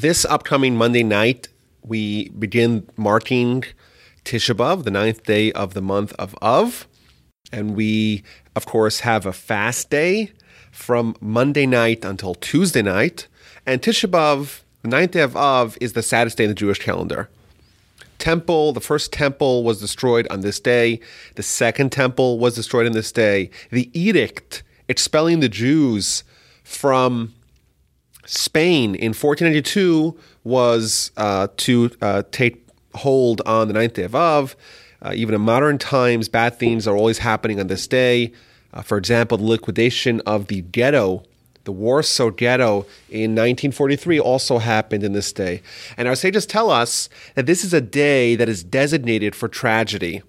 This upcoming Monday night, we begin marking Tisha B'Av, the ninth day of the month of Av. And we, of course, have a fast day from Monday night until Tuesday night. And Tisha B'Av, the ninth day of Av, is the saddest day in the Jewish calendar. Temple, the first temple was destroyed on this day. The second temple was destroyed on this day. The edict expelling the Jews from Spain in 1492 was uh, to uh, take hold on the ninth day of Av. Uh, even in modern times, bad things are always happening on this day. Uh, for example, the liquidation of the ghetto, the Warsaw Ghetto in 1943, also happened in this day. And our sages tell us that this is a day that is designated for tragedy.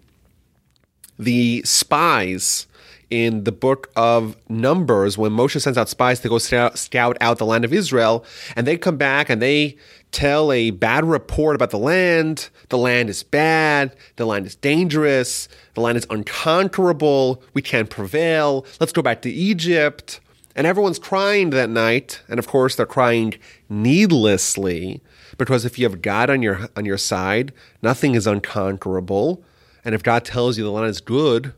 The spies in the book of Numbers when Moshe sends out spies to go scout out the land of Israel, and they come back and they tell a bad report about the land. The land is bad. The land is dangerous. The land is unconquerable. We can't prevail. Let's go back to Egypt. And everyone's crying that night. And of course, they're crying needlessly because if you have God on your on your side, nothing is unconquerable. And if God tells you the land is good,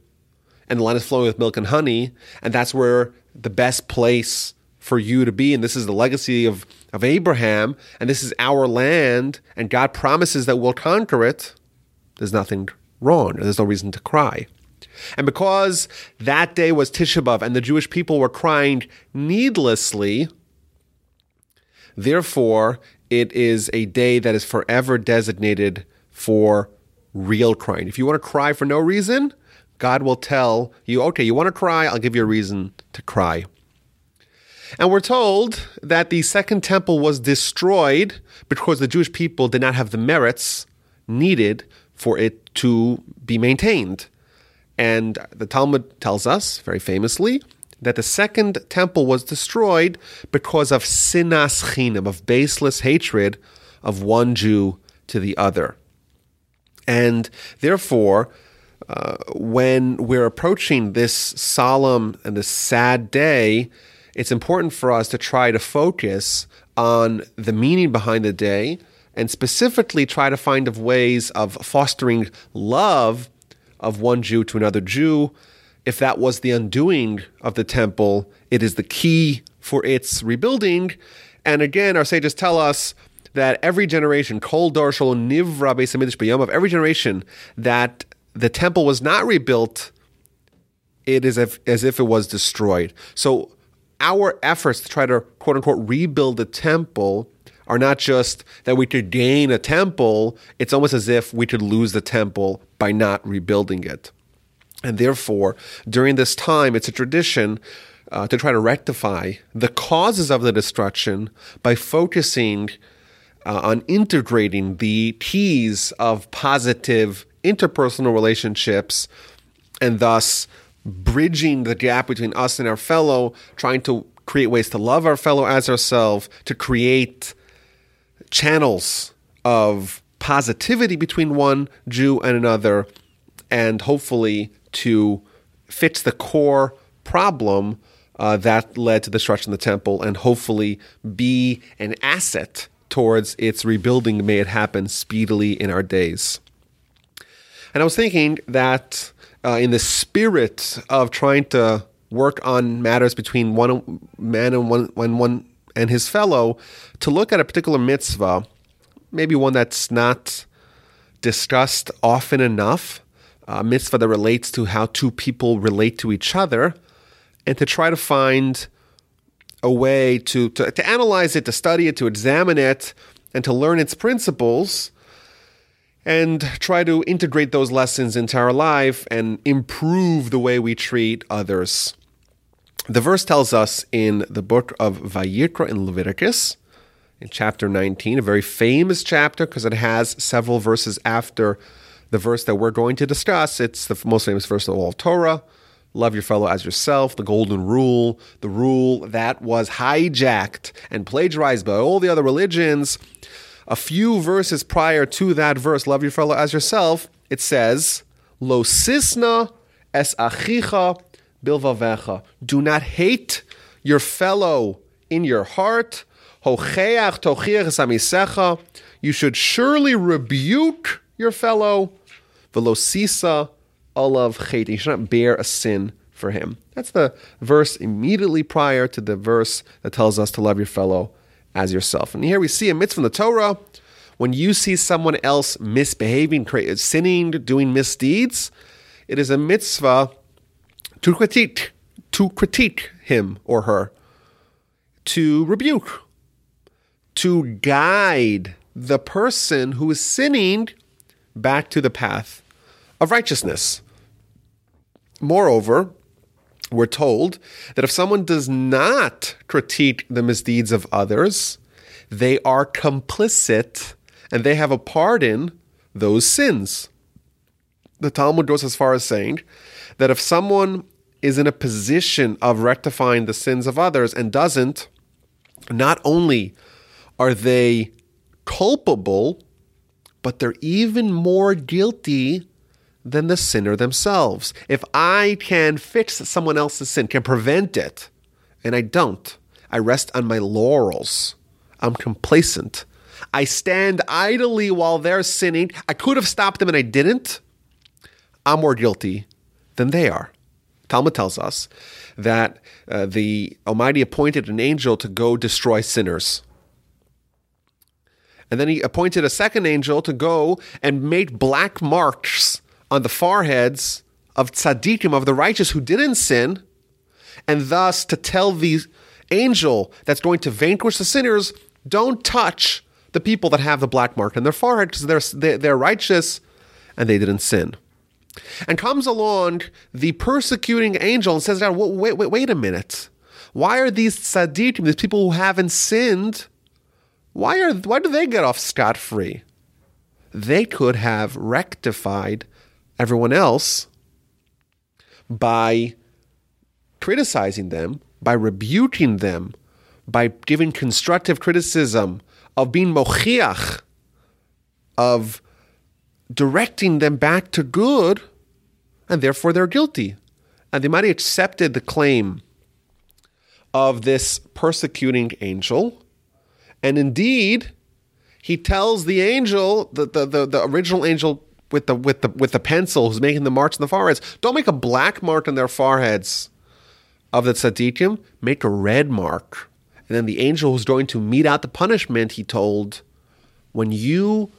and the land is flowing with milk and honey, and that's where the best place for you to be. And this is the legacy of, of Abraham, and this is our land, and God promises that we'll conquer it. There's nothing wrong. There's no reason to cry. And because that day was Tisha B'Av and the Jewish people were crying needlessly, therefore it is a day that is forever designated for real crying. If you want to cry for no reason, God will tell you, okay, you want to cry? I'll give you a reason to cry. And we're told that the second temple was destroyed because the Jewish people did not have the merits needed for it to be maintained. And the Talmud tells us, very famously, that the second temple was destroyed because of sinas chinam, of baseless hatred of one Jew to the other. And therefore, when we're approaching this solemn and this sad day, it's important for us to try to focus on the meaning behind the day and specifically try to find of ways of fostering love of one Jew to another Jew. If that was the undoing of the temple, it is the key for its rebuilding. And again, our sages tell us that every generation, kol darshal nivra of every generation that the temple was not rebuilt, it is as if, as if it was destroyed. So our efforts to try to quote unquote rebuild the temple are not just that we could gain a temple, it's almost as if we could lose the temple by not rebuilding it. And therefore, during this time, it's a tradition uh, to try to rectify the causes of the destruction by focusing uh, on integrating the keys of positive interpersonal relationships and thus bridging the gap between us and our fellow, trying to create ways to love our fellow as ourselves, to create channels of positivity between one Jew and another, and hopefully to fix the core problem uh, that led to the destruction of the temple, and hopefully be an asset towards its rebuilding. May it happen speedily in our days. And I was thinking that uh, in the spirit of trying to work on matters between one man and one, one, one and his fellow, to look at a particular mitzvah, maybe one that's not discussed often enough, a mitzvah that relates to how two people relate to each other, and to try to find a way to, to, to analyze it, to study it, to examine it, and to learn its principles and try to integrate those lessons into our life and improve the way we treat others. The verse tells us in the book of Vayikra in Leviticus, in chapter 19, a very famous chapter because it has several verses after the verse that we're going to discuss. It's the most famous verse of all of Torah. Love your fellow as yourself, the golden rule, the rule that was hijacked and plagiarized by all the other religions a few verses prior to that verse, love your fellow as yourself, it says, Lo sisna es achicha bilvavecha. Do not hate your fellow in your heart. Hocheach. You should surely rebuke your fellow. Velosisa olav chet. You should not bear a sin for him. That's the verse immediately prior to the verse that tells us to love your fellow as yourself. And here we see a mitzvah in the Torah. When you see someone else misbehaving, sinning, doing misdeeds, it is a mitzvah to critique, to critique him or her, to rebuke, to guide the person who is sinning back to the path of righteousness. Moreover, we're told that if someone does not critique the misdeeds of others, they are complicit and they have a part in those sins. The Talmud goes as far as saying that if someone is in a position of rectifying the sins of others and doesn't, not only are they culpable, but they're even more guilty than the sinner themselves. If I can fix someone else's sin, can prevent it, and I don't, I rest on my laurels. I'm complacent. I stand idly while they're sinning. I could have stopped them and I didn't. I'm more guilty than they are. Talmud tells us that uh, the Almighty appointed an angel to go destroy sinners. And then he appointed a second angel to go and make black marks on the foreheads of tzaddikim, of the righteous who didn't sin, and thus to tell the angel that's going to vanquish the sinners, don't touch the people that have the black mark on their forehead because they're, they're, righteous and they didn't sin. And comes along the persecuting angel and says, wait, wait, wait a minute. Why are these tzaddikim, these people who haven't sinned, why are why do they get off scot free? They could have rectified everyone else by criticizing them, by rebuking them, by giving constructive criticism, of being mochiach, of directing them back to good, and therefore they're guilty. And they might have accepted the claim of this persecuting angel and indeed, he tells the angel, the, the, the, the, original angel with the with the with the pencil who's making the marks on the foreheads, don't make a black mark on their foreheads of the tzaddikim, make a red mark. And then the angel who's going to mete out the punishment, he told, when you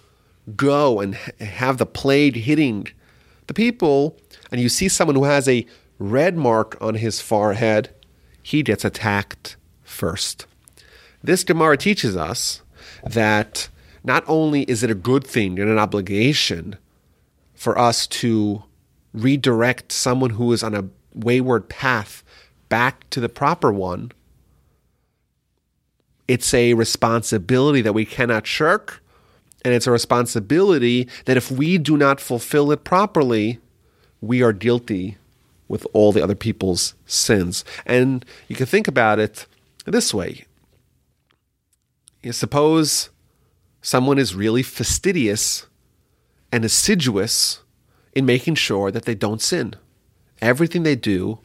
go and have the plague hitting the people, and you see someone who has a red mark on his forehead, he gets attacked first. This Gemara teaches us that not only is it a good thing and an obligation for us to redirect someone who is on a wayward path back to the proper one, it's a responsibility that we cannot shirk. And it's a responsibility that if we do not fulfill it properly, we are guilty with all the other people's sins. And you can think about it this way you suppose someone is really fastidious and assiduous in making sure that they don't sin. Everything they do,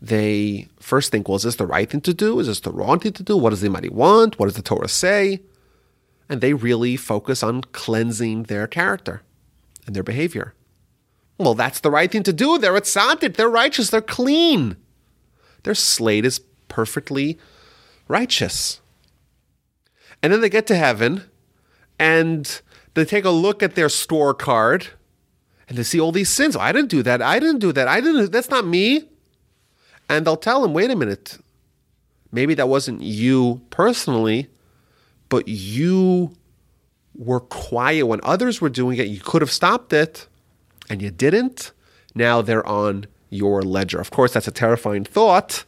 they first think, well, is this the right thing to do? Is this the wrong thing to do? What does the Almighty want? What does the Torah say? And they really focus on cleansing their character and their behavior. Well, that's the right thing to do. They're tzaddik, they're righteous, they're clean. Their slate is perfectly righteous. And then they get to heaven and they take a look at their scorecard and they see all these sins. I didn't do that. I didn't do that. I didn't. That's not me. And they'll tell him, wait a minute. Maybe that wasn't you personally, but you were quiet when others were doing it. You could have stopped it and you didn't. Now they're on your ledger. Of course, that's a terrifying thought,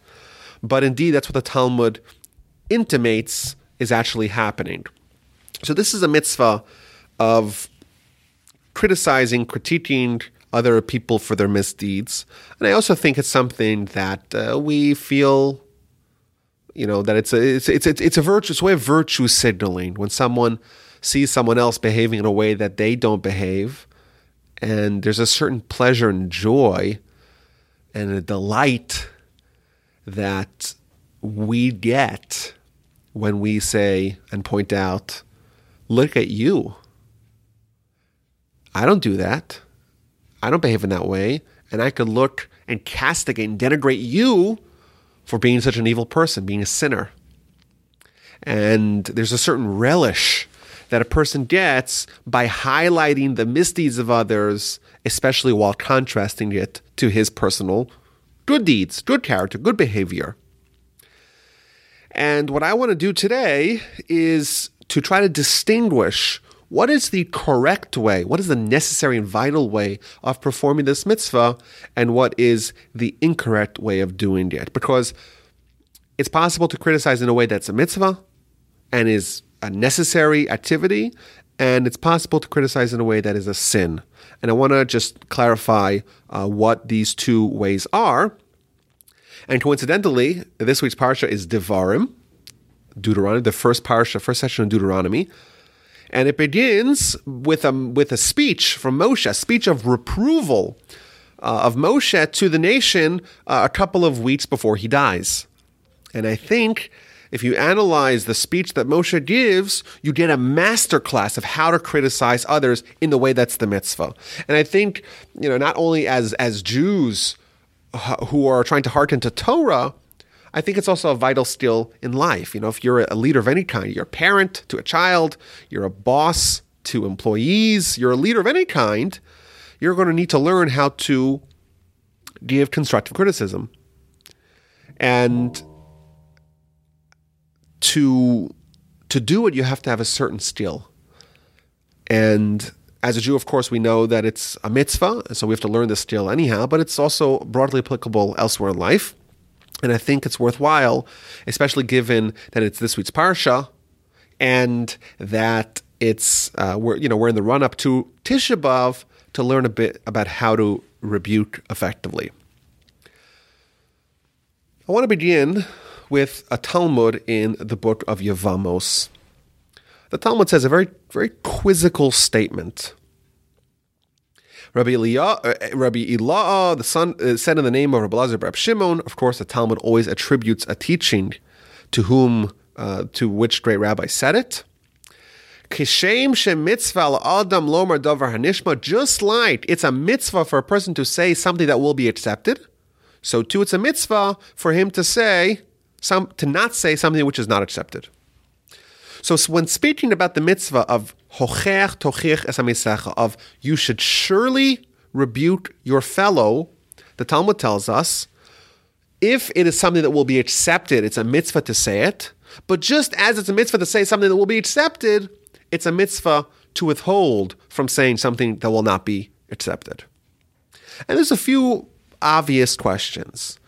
but indeed, that's what the Talmud intimates is actually happening. So this is a mitzvah of criticizing, critiquing other people for their misdeeds. And I also think it's something that uh, we feel, you know, that it's a it's it's it's a virtue, it's a way of virtue signaling when someone sees someone else behaving in a way that they don't behave, and there's a certain pleasure and joy and a delight that we get when we say and point out, look at you. I don't do that. I don't behave in that way. And I could look and castigate and denigrate you for being such an evil person, being a sinner. And there's a certain relish that a person gets by highlighting the misdeeds of others, especially while contrasting it to his personal good deeds, good character, good behavior. And what I want to do today is to try to distinguish what is the correct way, what is the necessary and vital way of performing this mitzvah, and what is the incorrect way of doing it. Because it's possible to criticize in a way that's a mitzvah and is a necessary activity, and it's possible to criticize in a way that is a sin. And I want to just clarify uh, what these two ways are. And coincidentally, this week's parsha is Devarim, Deuteronomy, the first parsha, first section of Deuteronomy and it begins with a with a speech from Moshe, a speech of reproval uh, of Moshe to the nation uh, a couple of weeks before he dies. And I think if you analyze the speech that Moshe gives, you get a masterclass of how to criticize others in the way that's the mitzvah. And I think you know not only as as Jews who are trying to hearken to Torah, I think it's also a vital skill in life. You know, if you're a leader of any kind, you're a parent to a child, you're a boss to employees, you're a leader of any kind, you're going to need to learn how to give constructive criticism. And to to do it, you have to have a certain skill. And as a Jew, of course, we know that it's a mitzvah, so we have to learn this skill anyhow, but it's also broadly applicable elsewhere in life. And I think it's worthwhile, especially given that it's this week's parsha, and that it's uh, we're you know we're in the run up to Tisha B'av to learn a bit about how to rebuke effectively. I want to begin with a Talmud in the book of Yevamos. The Talmud says a very very quizzical statement. Rabbi Eliah, uh, Rabbi Elah, the son, uh, said in the name of Rabbi Lazar Rab Shimon. Of course, the Talmud always attributes a teaching to whom, uh, to which great rabbi said it. Adam lomar hanishma. Just like it's a mitzvah for a person to say something that will be accepted, so too it's a mitzvah for him to say some to not say something which is not accepted. So when speaking about the mitzvah of tochiach es amisecha, of you should surely rebuke your fellow, the Talmud tells us, if it is something that will be accepted, it's a mitzvah to say it. But just as it's a mitzvah to say something that will be accepted, it's a mitzvah to withhold from saying something that will not be accepted. And there's a few obvious questions.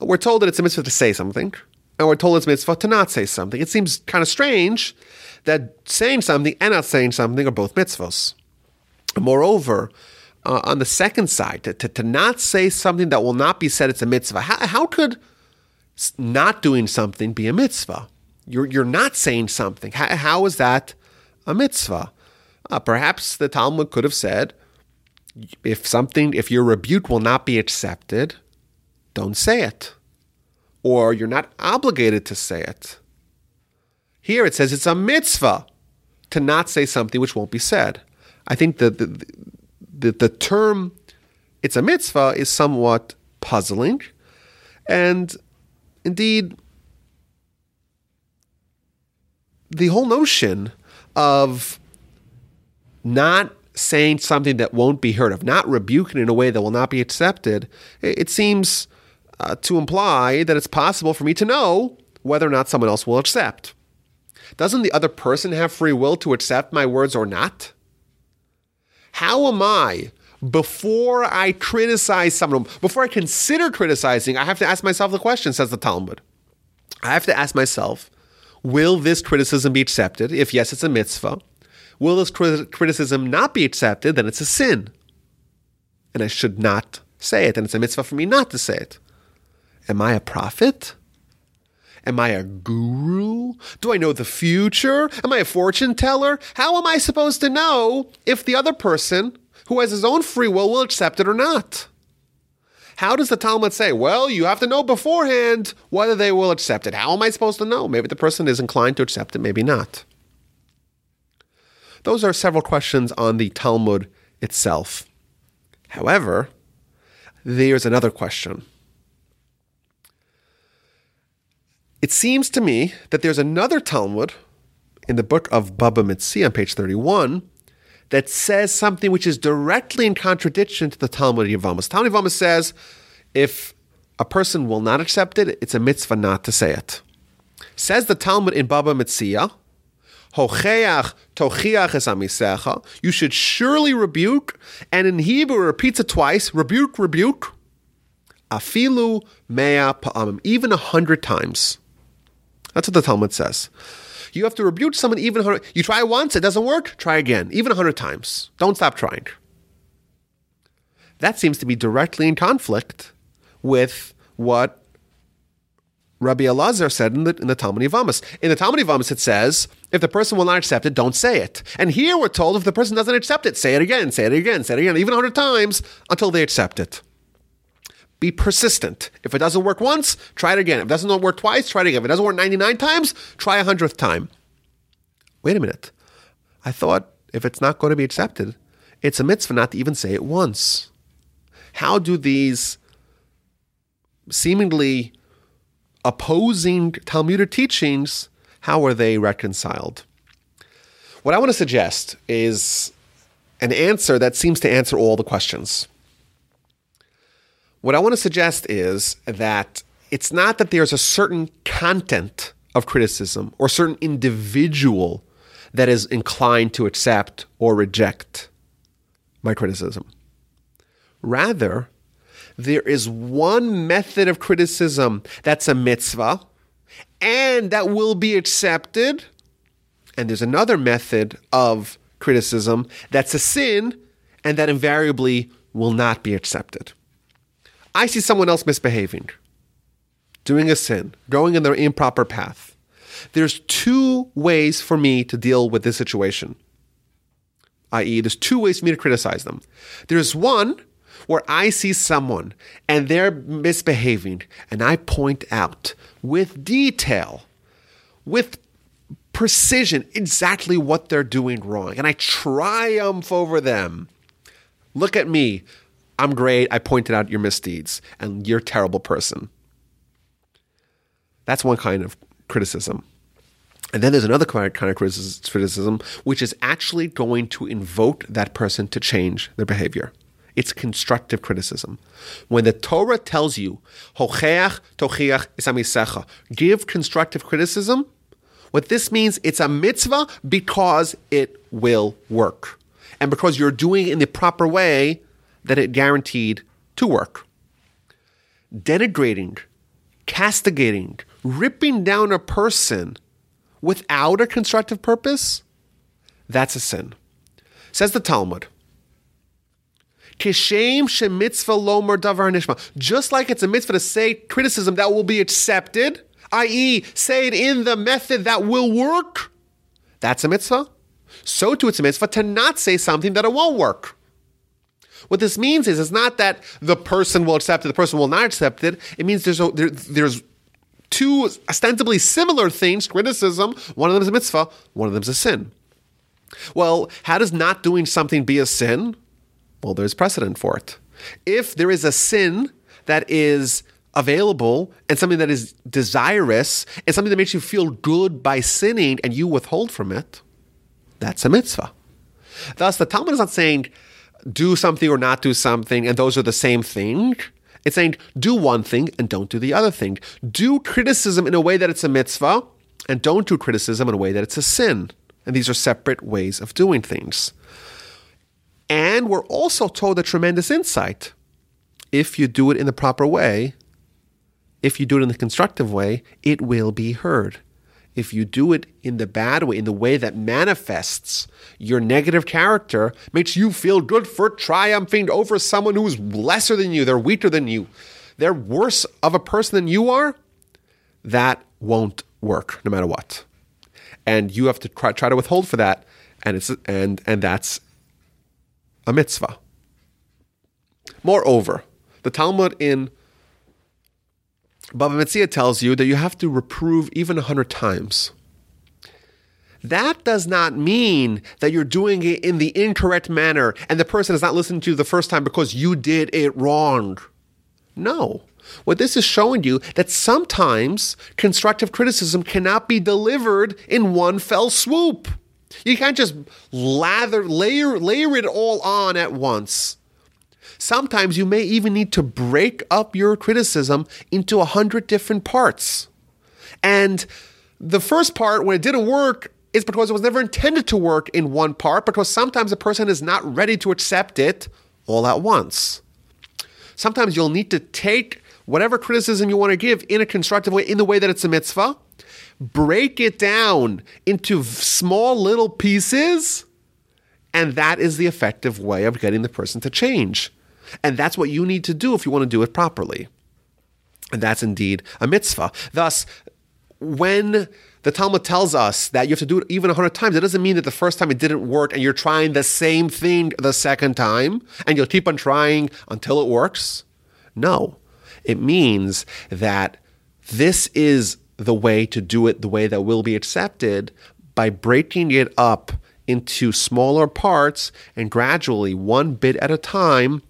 We're told that it's a mitzvah to say something and we're told it's a mitzvah to not say something. It seems kind of strange that saying something and not saying something are both mitzvahs. Moreover, uh, on the second side, to, to, to, not say something that will not be said, it's a mitzvah. How, how could not doing something be a mitzvah? You're, you're not saying something. how, how is that a mitzvah? Uh, perhaps the Talmud could have said, if something, if your rebuke will not be accepted, don't say it or you're not obligated to say it. Here it says it's a mitzvah to not say something which won't be said. I think that the, the, the term it's a mitzvah is somewhat puzzling. And indeed, the whole notion of not saying something that won't be heard of, not rebuking in a way that will not be accepted, it, seems uh, to imply that it's possible for me to know whether or not someone else will accept. Doesn't the other person have free will to accept my words or not? How am I, before I criticize someone, before I consider criticizing, I have to ask myself the question, says the Talmud. I have to ask myself, will this criticism be accepted? If yes, it's a mitzvah. Will this criticism not be accepted? Then it's a sin. And I should not say it. And it's a mitzvah for me not to say it. Am I a prophet? Am I a guru? Do I know the future? Am I a fortune teller? How am I supposed to know if the other person, who has his own free will, will accept it or not? How does the Talmud say, well, you have to know beforehand whether they will accept it? How am I supposed to know? Maybe the person is inclined to accept it, maybe not. Those are several questions on the Talmud itself. However, there's another question. It seems to me that there's another Talmud in the book of Baba Metzia on page 31 that says something which is directly in contradiction to the Talmud Yevamos. Talmud Yevamos says if a person will not accept it, it's a mitzvah not to say it. Says the Talmud in Baba tochiach es amisecha. You should surely rebuke, and in Hebrew repeats it twice: rebuke, rebuke. Afilu mea pa'amim, even a hundred times. That's what the Talmud says. You have to rebuke someone even 100. You try once, it doesn't work, try again, even 100 times. Don't stop trying. That seems to be directly in conflict with what Rabbi Elazar said in the, in the Talmud Yevamos. In the Talmud Yevamos, it says, if the person will not accept it, don't say it. And here we're told if the person doesn't accept it, say it again, say it again, say it again, even 100 times until they accept it. Be persistent. If it doesn't work once, try it again. If it doesn't work twice, try it again. If it doesn't work 99 times, try a hundredth time. Wait a minute. I thought if it's not going to be accepted, it's a mitzvah not to even say it once. How do these seemingly opposing Talmudic teachings, how are they reconciled? What I want to suggest is an answer that seems to answer all the questions. What I want to suggest is that it's not that there's a certain content of criticism or certain individual that is inclined to accept or reject my criticism. Rather, there is one method of criticism that's a mitzvah and that will be accepted, and there's another method of criticism that's a sin and that invariably will not be accepted. I see someone else misbehaving, doing a sin, going in their improper path. There's two ways for me to deal with this situation. I.e., there's two ways for me to criticize them. There's one where I see someone and they're misbehaving, and I point out with detail, with precision, exactly what they're doing wrong, and I triumph over them. Look at me. I'm great. I pointed out your misdeeds, and you're a terrible person. That's one kind of criticism. And then there's another kind of criticism, which is actually going to invoke that person to change their behavior. It's constructive criticism. When the Torah tells you, give constructive criticism, what this means, it's a mitzvah because it will work. And because you're doing it in the proper way, that it guaranteed to work. Denigrating, castigating, ripping down a person without a constructive purpose, that's a sin. Says the Talmud. Kishem shemitzvah lomer davar nishma. Just like it's a mitzvah to say criticism that will be accepted, i.e., say it in the method that will work, that's a mitzvah. So too it's a mitzvah to not say something that it won't work. What this means is it's not that the person will accept it, the person will not accept it. It means there's a, there, there's two ostensibly similar things, criticism. One of them is a mitzvah, one of them is a sin. Well, how does not doing something be a sin? Well, there's precedent for it. If there is a sin that is available and something that is desirous and something that makes you feel good by sinning and you withhold from it, that's a mitzvah. Thus, the Talmud is not saying do something or not do something, and those are the same thing. It's saying do one thing and don't do the other thing. Do criticism in a way that it's a mitzvah, and don't do criticism in a way that it's a sin. And these are separate ways of doing things. And we're also told a tremendous insight. If you do it in the proper way, if you do it in the constructive way, it will be heard if you do it in the bad way, in the way that manifests your negative character, makes you feel good for triumphing over someone who's lesser than you, they're weaker than you, they're worse of a person than you are, that won't work no matter what. And you have to try, to withhold for that, and it's and and that's a mitzvah. Moreover, The Talmud in Bava Metzia tells you that you have to reprove even a hundred times. That does not mean that you're doing it in the incorrect manner and the person is not listening to you the first time because you did it wrong. No. What this is showing you that sometimes constructive criticism cannot be delivered in one fell swoop. You can't just lather layer layer it all on at once. Sometimes you may even need to break up your criticism into a hundred different parts. And the first part, when it didn't work, is because it was never intended to work in one part, because sometimes a person is not ready to accept it all at once. Sometimes you'll need to take whatever criticism you want to give in a constructive way, in the way that it's a mitzvah, break it down into small little pieces, and that is the effective way of getting the person to change. And that's what you need to do if you want to do it properly. And that's indeed a mitzvah. Thus, when the Talmud tells us that you have to do it even a hundred times, it doesn't mean that the first time it didn't work and you're trying the same thing the second time and you'll keep on trying until it works. No, it means that this is the way to do it the way that will be accepted by breaking it up into smaller parts and gradually, one bit at a time,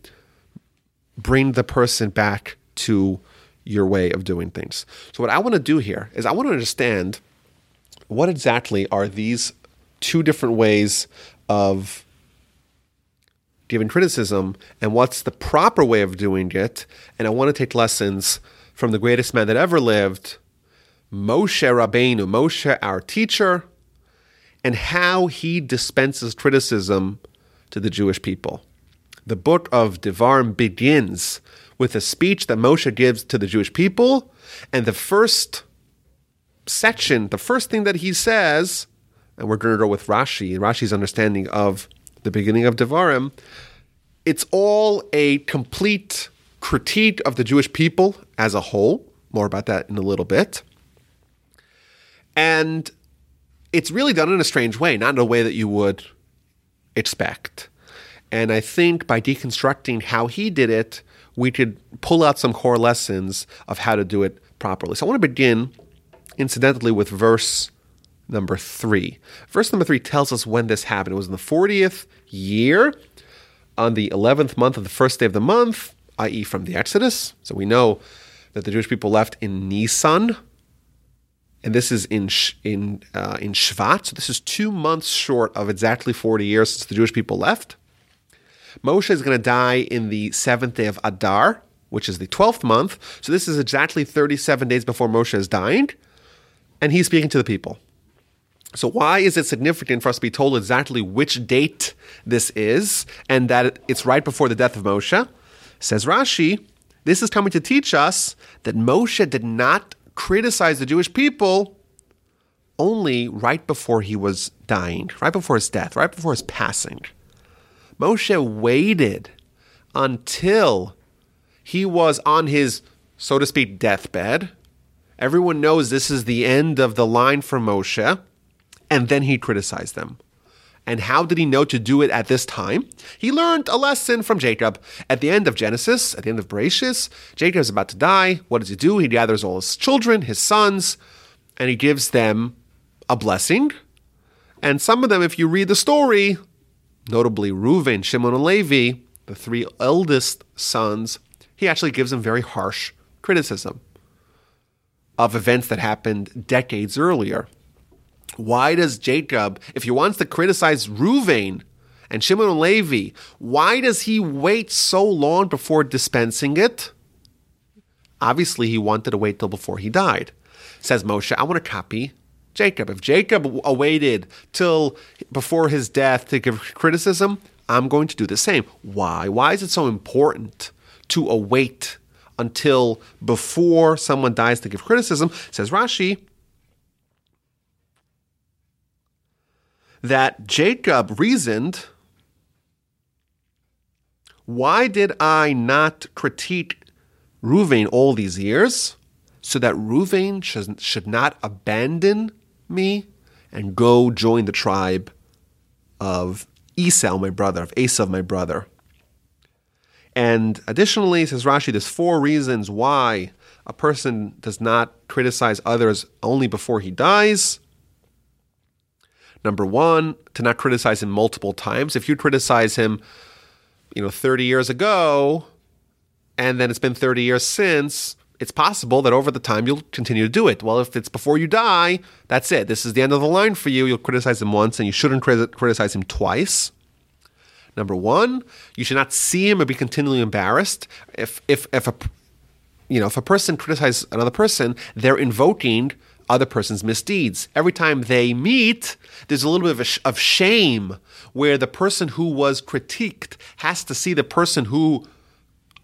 bring the person back to your way of doing things. So, what I want to do here is I want to understand what exactly are these two different ways of giving criticism and what's the proper way of doing it. And I want to take lessons from the greatest man that ever lived, Moshe Rabbeinu, Moshe, our teacher, and how he dispenses criticism to the Jewish people. The book of Devarim begins with a speech that Moshe gives to the Jewish people, and the first section, the first thing that he says, and we're going to go with Rashi, and Rashi's understanding of the beginning of Devarim, it's all a complete critique of the Jewish people as a whole. More about that in a little bit. And it's really done in a strange way, not in a way that you would expect. And I think by deconstructing how he did it, we could pull out some core lessons of how to do it properly. So I want to begin, incidentally, with verse number three. Verse number three tells us when this happened. It was in the 40th year, on the 11th month of the first day of the month, i.e., from the Exodus. So we know that the Jewish people left in Nisan, and this is in in uh, in Shvat. So this is two months short of exactly 40 years since the Jewish people left. Moshe is going to die in the seventh day of Adar, which is the 12th month. So this is exactly 37 days before Moshe is dying, and he's speaking to the people. So, why is it significant for us to be told exactly which date this is and that it's right before the death of Moshe? Says Rashi, this is coming to teach us that Moshe did not criticize the Jewish people only right before he was dying, right before his death, right before his passing. Moshe waited until he was on his, so to speak, deathbed. Everyone knows this is the end of the line for Moshe and then he criticized them. And how did he know to do it at this time? He learned a lesson from Jacob. At the end of Genesis, at the end of Bereshit, Jacob is about to die. What does he do? He gathers all his children, his sons, and he gives them a blessing. And some of them, if you read the story, notably Reuven, Shimon, and Levi, the three eldest sons, he actually gives them very harsh criticism of events that happened decades earlier. Why does Jacob, if he wants to criticize Ruvain and Shimon and Levi, why does he wait so long before dispensing it? Obviously, he wanted to wait till before he died. Says Moshe, I want to copy Jacob. If Jacob awaited uh, till before his death to give criticism, I'm going to do the same. Why? Why is it so important to await until before someone dies to give criticism? Says Rashi, that Jacob reasoned, Why did I not critique Ruvain all these years? So that Ruvain should, should not abandon me and go join the tribe of Esau, my brother, of Esau, my brother. And additionally, says Rashi, there's four reasons why a person does not criticize others only before he dies. Number one, to not criticize him multiple times. If you criticize him, you know, 30 years ago, and then it's been 30 years since, it's possible that over the time you'll continue to do it. Well, if it's before you die, that's it. This is the end of the line for you. You'll criticize him once, and you shouldn't criticize him twice. Number one, you should not see him or be continually embarrassed. If if if a you know if a person criticizes another person, they're invoking other person's misdeeds. Every time they meet, there's a little bit of, sh- of shame where the person who was critiqued has to see the person who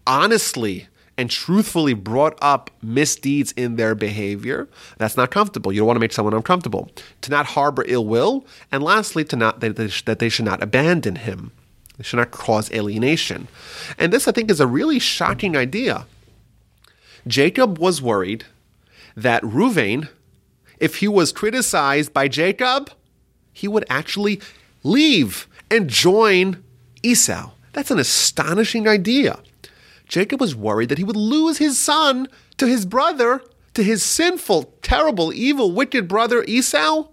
honestly and truthfully brought up misdeeds in their behavior. That's not comfortable. You don't want to make someone uncomfortable. To not harbor ill will, and lastly, to not that they, that they should not abandon him. They should not cause alienation. And this, I think, is a really shocking idea. Jacob was worried that Ruvain, if he was criticized by Jacob, he would actually leave and join Esau. That's an astonishing idea. Jacob was worried that he would lose his son to his brother, to his sinful, terrible, evil, wicked brother Esau,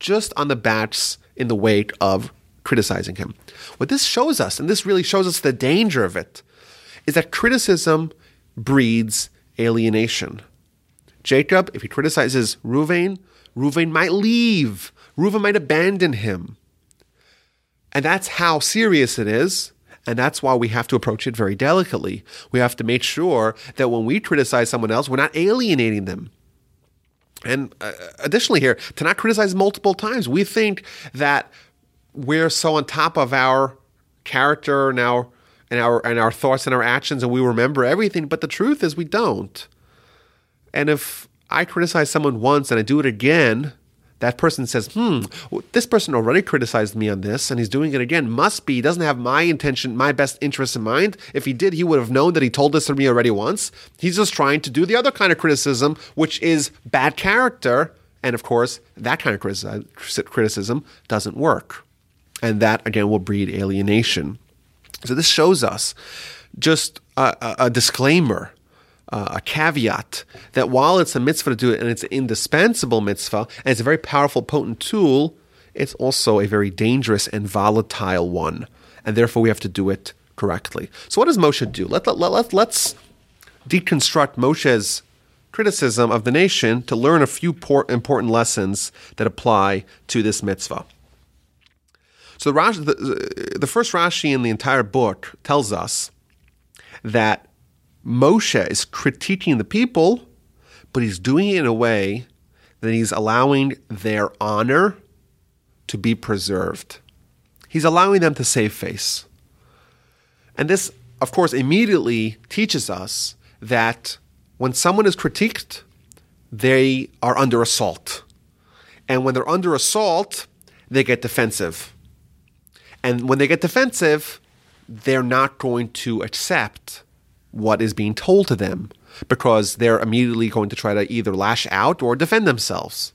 just on the backs in the wake of criticizing him. What this shows us, and this really shows us the danger of it, is that criticism breeds alienation. Jacob, if he criticizes Ruvain, Ruvain might leave. Ruvain might abandon him. And that's how serious it is. And that's why we have to approach it very delicately. We have to make sure that when we criticize someone else, we're not alienating them. And uh, additionally, here, to not criticize multiple times. We think that we're so on top of our character and our and our and our thoughts and our actions and we remember everything but the truth is we don't and if i criticize someone once and i do it again that person says hmm this person already criticized me on this and he's doing it again. Must be he doesn't have my intention my best interest in mind. If he did he would have known that he told this to me already once. He's just trying to do the other kind of criticism which is bad character and of course that kind of criticism doesn't work. And that again will breed alienation. So this shows us just a, a, a disclaimer, uh, a caveat that while it's a mitzvah to do it and it's an indispensable mitzvah and it's a very powerful, potent tool, it's also a very dangerous and volatile one, and therefore we have to do it correctly. So what does Moshe do? Let, let, let, let's deconstruct Moshe's criticism of the nation to learn a few important lessons that apply to this mitzvah. So the, Rashi, the, the first Rashi in the entire book tells us that Moshe is critiquing the people, but he's doing it in a way that he's allowing their honor to be preserved. He's allowing them to save face. And this, of course, immediately teaches us that when someone is critiqued, they are under assault. And when they're under assault, they get defensive. And when they get defensive, they're not going to accept what is being told to them because they're immediately going to try to either lash out or defend themselves.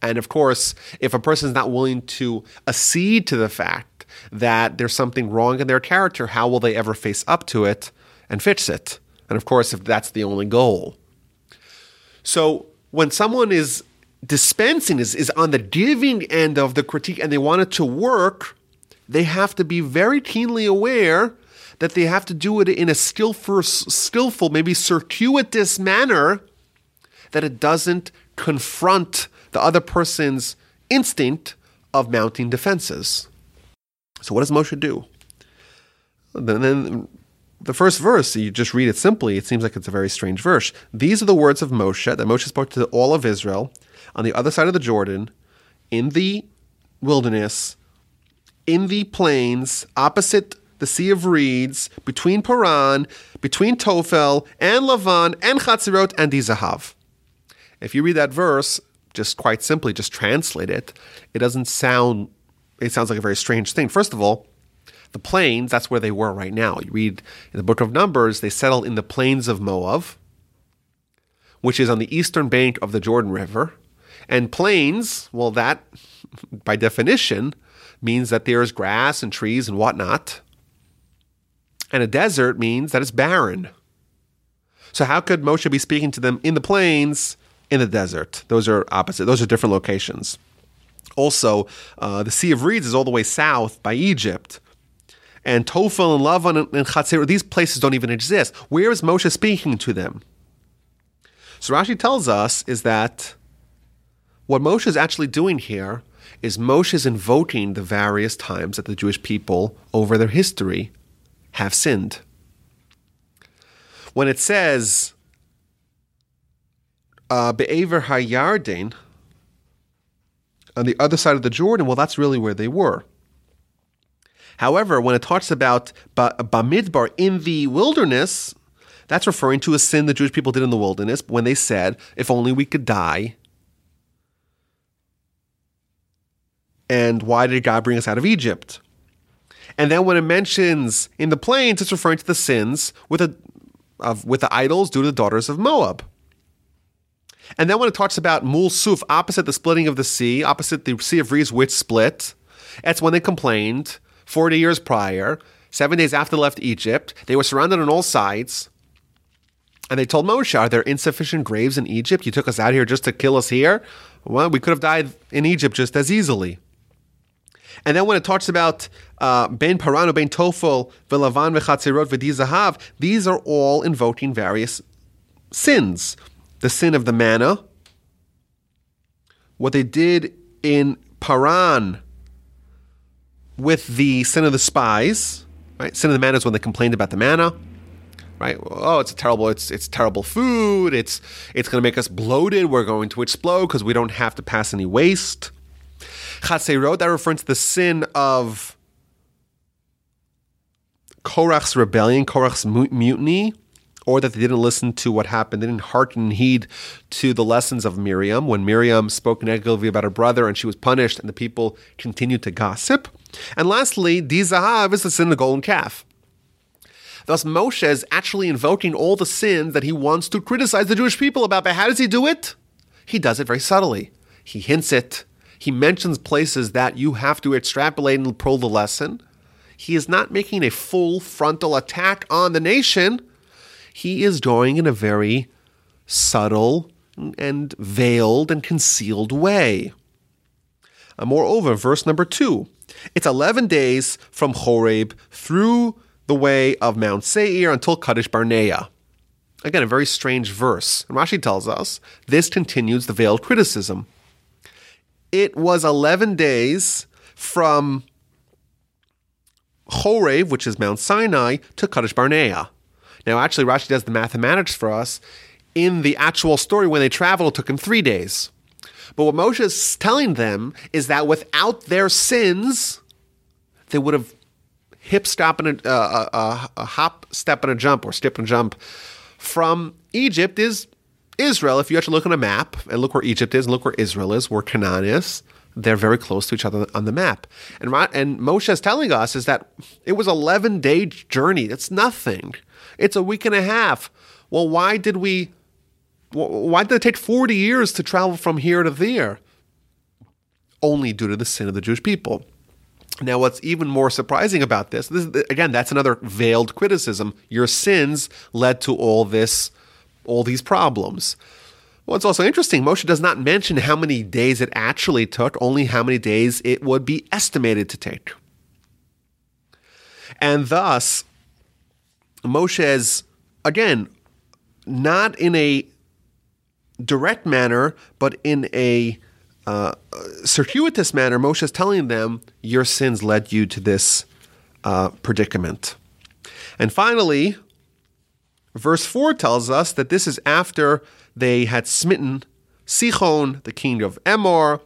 And of course, if a person is not willing to accede to the fact that there's something wrong in their character, how will they ever face up to it and fix it? And of course, if that's the only goal. So when someone is dispensing, is, is on the giving end of the critique and they want it to work, they have to be very keenly aware that they have to do it in a skillful, skillful, maybe circuitous manner, that it doesn't confront the other person's instinct of mounting defenses. So, what does Moshe do? Then, then the first verse, you just read it simply, it seems like it's a very strange verse. These are the words of Moshe that Moshe spoke to all of Israel on the other side of the Jordan in the wilderness in the plains opposite the Sea of Reeds, between Paran, between Tophel and Lavan and Chatzirot and Dizahav. If you read that verse, just quite simply, just translate it, it doesn't sound, it sounds like a very strange thing. First of all, the plains, that's where they were right now. You read in the book of Numbers, they settled in the plains of Moab, which is on the eastern bank of the Jordan River. And plains, well, that, by definition, means that there's grass and trees and whatnot. And a desert means that it's barren. So how could Moshe be speaking to them in the plains, in the desert? Those are opposite. Those are different locations. Also, uh, the Sea of Reeds is all the way south by Egypt. And Tophel and Lavan and, and Chatzir, these places don't even exist. Where is Moshe speaking to them? So Rashi tells us is that what Moshe is actually doing here is Moshe is invoking the various times that the Jewish people over their history have sinned. When it says uh, Be'aver Hayarden, on the other side of the Jordan, well, that's really where they were. However, when it talks about Bamidbar in the wilderness, that's referring to a sin the Jewish people did in the wilderness when they said, if only we could die. And why did God bring us out of Egypt? And then when it mentions in the plains, it's referring to the sins with, a, of, with the idols due to the daughters of Moab. And then when it talks about Mul Suf, opposite the splitting of the sea, opposite the Sea of Reeds, which split, that's when they complained 40 years prior, seven days after they left Egypt. They were surrounded on all sides. And they told Moshe, Are there insufficient graves in Egypt? You took us out here just to kill us here? Well, we could have died in Egypt just as easily. And then when it talks about Uh, ben Parano, Ben Tofel, Velavan, Vechatzirot, Vedizahav, these are all invoking various sins. The sin of the manna, what they did in Paran with the sin of the spies, right? Sin of the manna is when they complained about the manna right? Oh, it's terrible. It's it's terrible food. It's it's going to make us bloated. We're going to explode because we don't have to pass any waste. Chaserot, that refers to the sin of Korach's rebellion, Korach's mutiny, or that they didn't listen to what happened. They didn't hearken heed to the lessons of Miriam when Miriam spoke negatively about her brother and she was punished and the people continued to gossip. And lastly, Dizahav is the sin of the golden calf. Thus, Moshe is actually invoking all the sins that he wants to criticize the Jewish people about. But how does he do it? He does it very subtly. He hints it. He mentions places that you have to extrapolate and pull the lesson. He is not making a full frontal attack on the nation. He is going in a very subtle and veiled and concealed way. Uh, moreover, verse number two it's 11 days from Horeb through the way of Mount Seir until Kadesh Barnea. Again, a very strange verse. And Rashi tells us this continues the veiled criticism. It was 11 days from Horeb, which is Mount Sinai, to Kadesh Barnea. Now, actually, Rashi does the mathematics for us. In the actual story, when they traveled, it took them three days. But what Moshe is telling them is that without their sins, they would have hip stop and a, uh, a, a hop, step and a jump, or step and jump from Egypt is Israel. If you actually look on a map and look where Egypt is and look where Israel is, where Canaan is, they're very close to each other on the map. And, and Moshe is telling us is that it was 11 day journey. It's nothing. It's a week and a half. Well, why did we? Why did it take 40 years to travel from here to there? Only due to the sin of the Jewish people. Now, what's even more surprising about this, this again, that's another veiled criticism. Your sins led to all this, all these problems. What's also interesting, Moshe does not mention how many days it actually took, only how many days it would be estimated to take. And thus, Moshe is, again, not in a direct manner, but in a uh, circuitous manner, Moshe is telling them, Your sins led you to this uh, predicament. And finally, verse 4 tells us that this is after they had smitten Sichon, the king of Emor,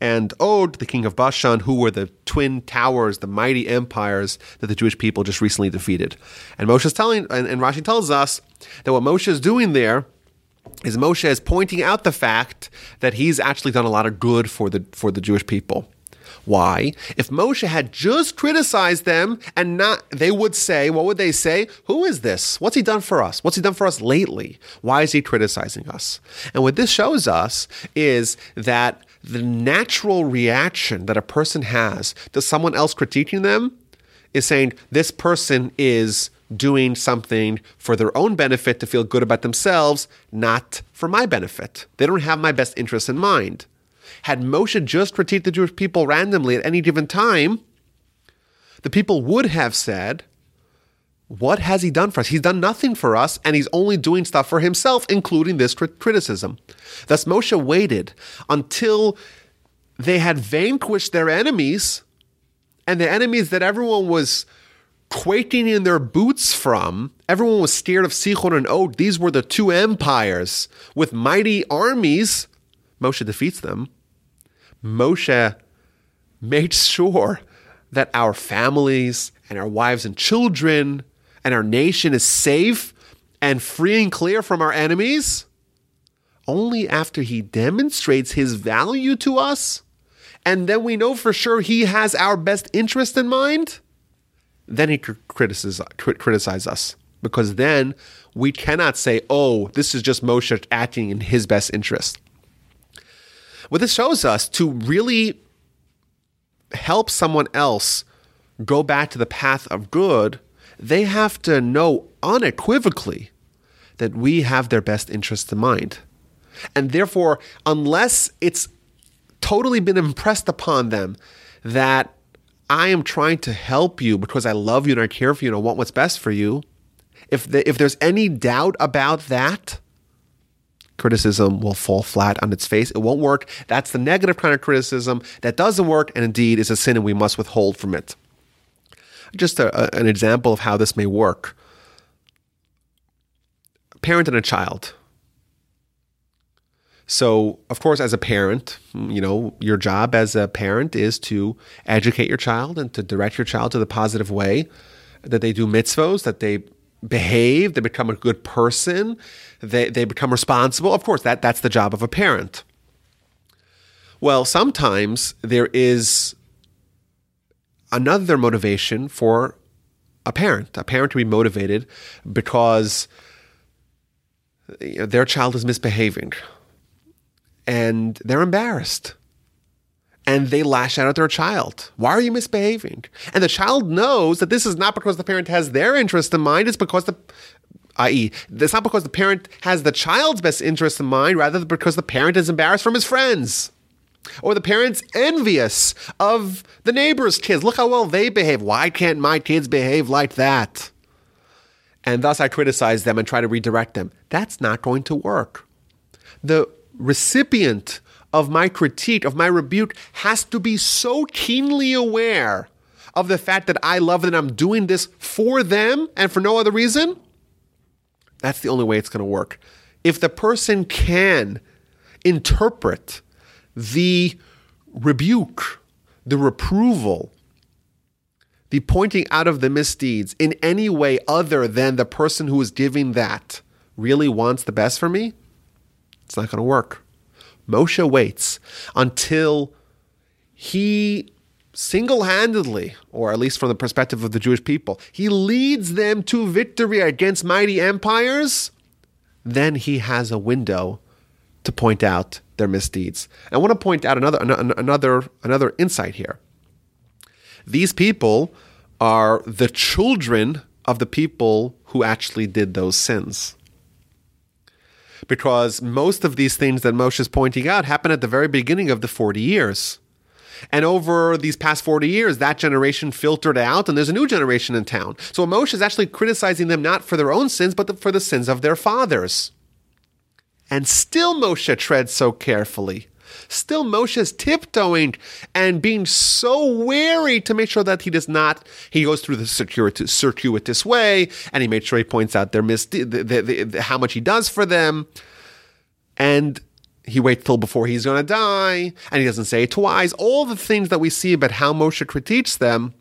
and Og, the king of Bashan, who were the twin towers, the mighty empires that the Jewish people just recently defeated. And Moshe is telling, and, and Rashi tells us that what Moshe is doing there is Moshe is pointing out the fact that he's actually done a lot of good for the for the Jewish people. Why? If Moshe had just criticized them and not, they would say, what would they say? Who is this? What's he done for us? What's he done for us lately? Why is he criticizing us? And what this shows us is that the natural reaction that a person has to someone else critiquing them is saying, this person is doing something for their own benefit to feel good about themselves, not for my benefit. They don't have my best interests in mind. Had Moshe just critiqued the Jewish people randomly at any given time, the people would have said, What has he done for us? He's done nothing for us, and he's only doing stuff for himself, including this criticism. Thus, Moshe waited until they had vanquished their enemies, and the enemies that everyone was quaking in their boots from. Everyone was scared of Sichon and Og. These were the two empires with mighty armies. Moshe defeats them. Moshe made sure that our families and our wives and children and our nation is safe and free and clear from our enemies only after he demonstrates his value to us and then we know for sure he has our best interest in mind then he could criticize, us because then we cannot say, oh, this is just Moshe acting in his best interest. What this shows us to really help someone else go back to the path of good, they have to know unequivocally that we have their best interest in mind. And therefore, unless it's totally been impressed upon them that I am trying to help you because I love you and I care for you and I want what's best for you. If the, if there's any doubt about that, criticism will fall flat on its face. It won't work. That's the negative kind of criticism that doesn't work and indeed is a sin and we must withhold from it. Just a, an example of how this may work. A parent and a child so, of course, as a parent, hmm, you know, your job as a parent is to educate your child and to direct your child to the positive way, that they do mitzvos, that they behave, they become a good person, they, they become responsible. Of course, that, that's the job of a parent. Well, sometimes there is another motivation for a parent, a parent to be motivated because their child is misbehaving and they're embarrassed and they lash out at their child. Why are you misbehaving? And the child knows that this is not because the parent has their interest in mind, it's because the i.e., it's not because the parent has the child's best interest in mind, rather because the parent is embarrassed from his friends. Or the parent's envious of the neighbor's kids. Look how well they behave. Why can't my kids behave like that? And thus I criticize them and try to redirect them. That's not going to work. The recipient of my critique, of my rebuke, has to be so keenly aware of the fact that I love and I'm doing this for them and for no other reason, that's the only way it's going to work. If the person can interpret the rebuke, the reproval, the pointing out of the misdeeds in any way other than the person who is giving that really wants the best for me, it's not going to work. Moshe waits until he single handedly, or at least from the perspective of the Jewish people, he leads them to victory against mighty empires. Then he has a window to point out their misdeeds. I want to point out another another another insight here. These people are the children of the people who actually did those sins because most of these things that Moshe is pointing out happen at the very beginning of the 40 years. And over these past 40 years, that generation filtered out, and there's a new generation in town. So Moshe is actually criticizing them not for their own sins, but for the sins of their fathers. And still Moshe treads so carefully. Still Moshe is tiptoeing and being so wary to make sure that he does not, he goes through the circuitous, circuitous way, and he makes sure he points out their mis- the, the, the, how much he does for them. And he waits till before he's going to die, and he doesn't say it twice. All the things that we see about how Moshe critiques them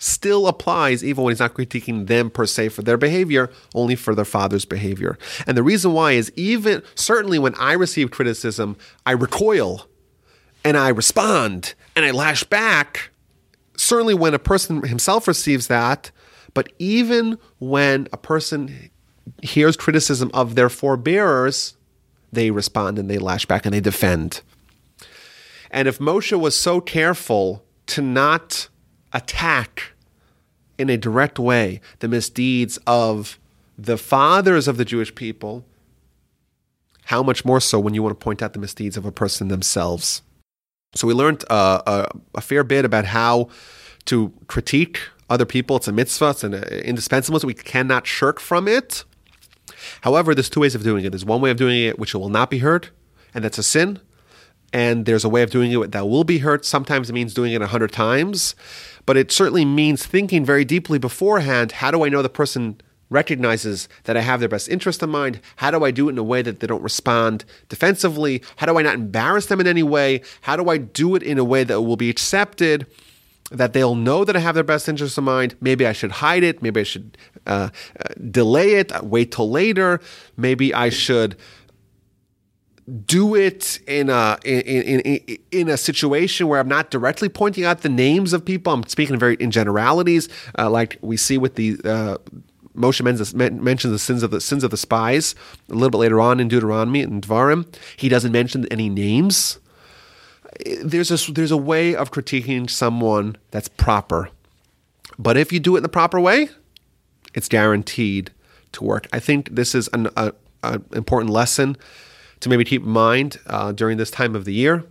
still applies even when he's not critiquing them per se for their behavior, only for their father's behavior. And the reason why is even certainly when I receive criticism, I recoil and I respond and I lash back. Certainly when a person himself receives that, but even when a person hears criticism of their forbearers, they respond and they lash back and they defend. And if Moshe was so careful to not attack in a direct way the misdeeds of the fathers of the Jewish people, how much more so when you want to point out the misdeeds of a person themselves? So we learned uh, a, a, fair bit about how to critique other people. It's a mitzvah, it's an uh, indispensable, so we cannot shirk from it. However, there's two ways of doing it. There's one way of doing it which will not be heard, and that's a sin. And there's a way of doing it that will be heard. Sometimes it means doing it a hundred times, but it certainly means thinking very deeply beforehand. How do I know the person recognizes that I have their best interest in mind? How do I do it in a way that they don't respond defensively? How do I not embarrass them in any way? How do I do it in a way that will be accepted? That they'll know that I have their best interest in mind. Maybe I should hide it. Maybe I should uh, uh, delay it, wait till later. Maybe I should do it in a in, in, in a situation where I'm not directly pointing out the names of people. I'm speaking very in generalities, uh, like we see with the uh, Moshe mentions the sins of the sins of the spies a little bit later on in Deuteronomy and Dvarim. He doesn't mention any names. There's a there's a way of critiquing someone that's proper, but if you do it in the proper way, it's guaranteed to work. I think this is an a, a important lesson to maybe keep in mind uh, during this time of the year.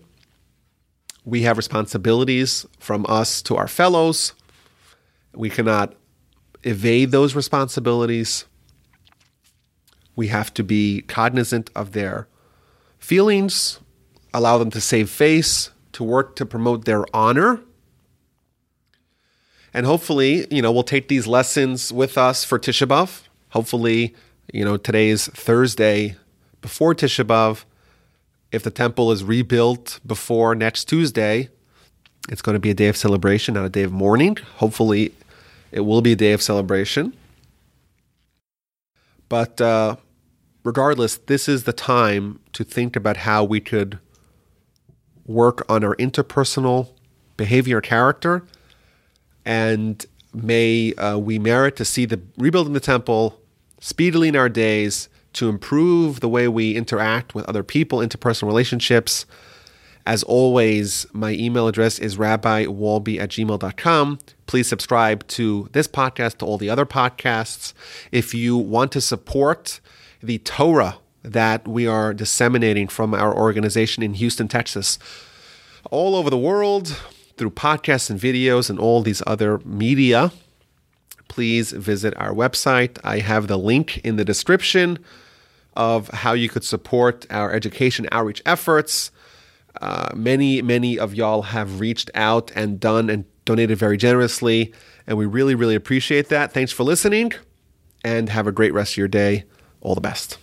We have responsibilities from us to our fellows. We cannot evade those responsibilities. We have to be cognizant of their feelings, allow them to save face, to work to promote their honor. And hopefully, you know, we'll take these lessons with us for Tisha B'Av. Hopefully, you know, today's Thursday before Tisha B'Av. If the temple is rebuilt before next Tuesday, it's going to be a day of celebration, not a day of mourning. Hopefully, it will be a day of celebration. But uh, regardless, this is the time to think about how we could work on our interpersonal behavior character. And may uh, we merit to see the rebuilding the temple speedily in our days to improve the way we interact with other people, interpersonal relationships. As always, my email address is rabbiwolbe at gmail.com. Please subscribe to this podcast, to all the other podcasts. If you want to support the Torah that we are disseminating from our organization in Houston, Texas, all over the world through podcasts and videos and all these other media, please visit our website. I have the link in the description of how you could support our education outreach efforts. Uh, many, many of y'all have reached out and done and donated very generously, and we really, really appreciate that. Thanks for listening, and have a great rest of your day. All the best.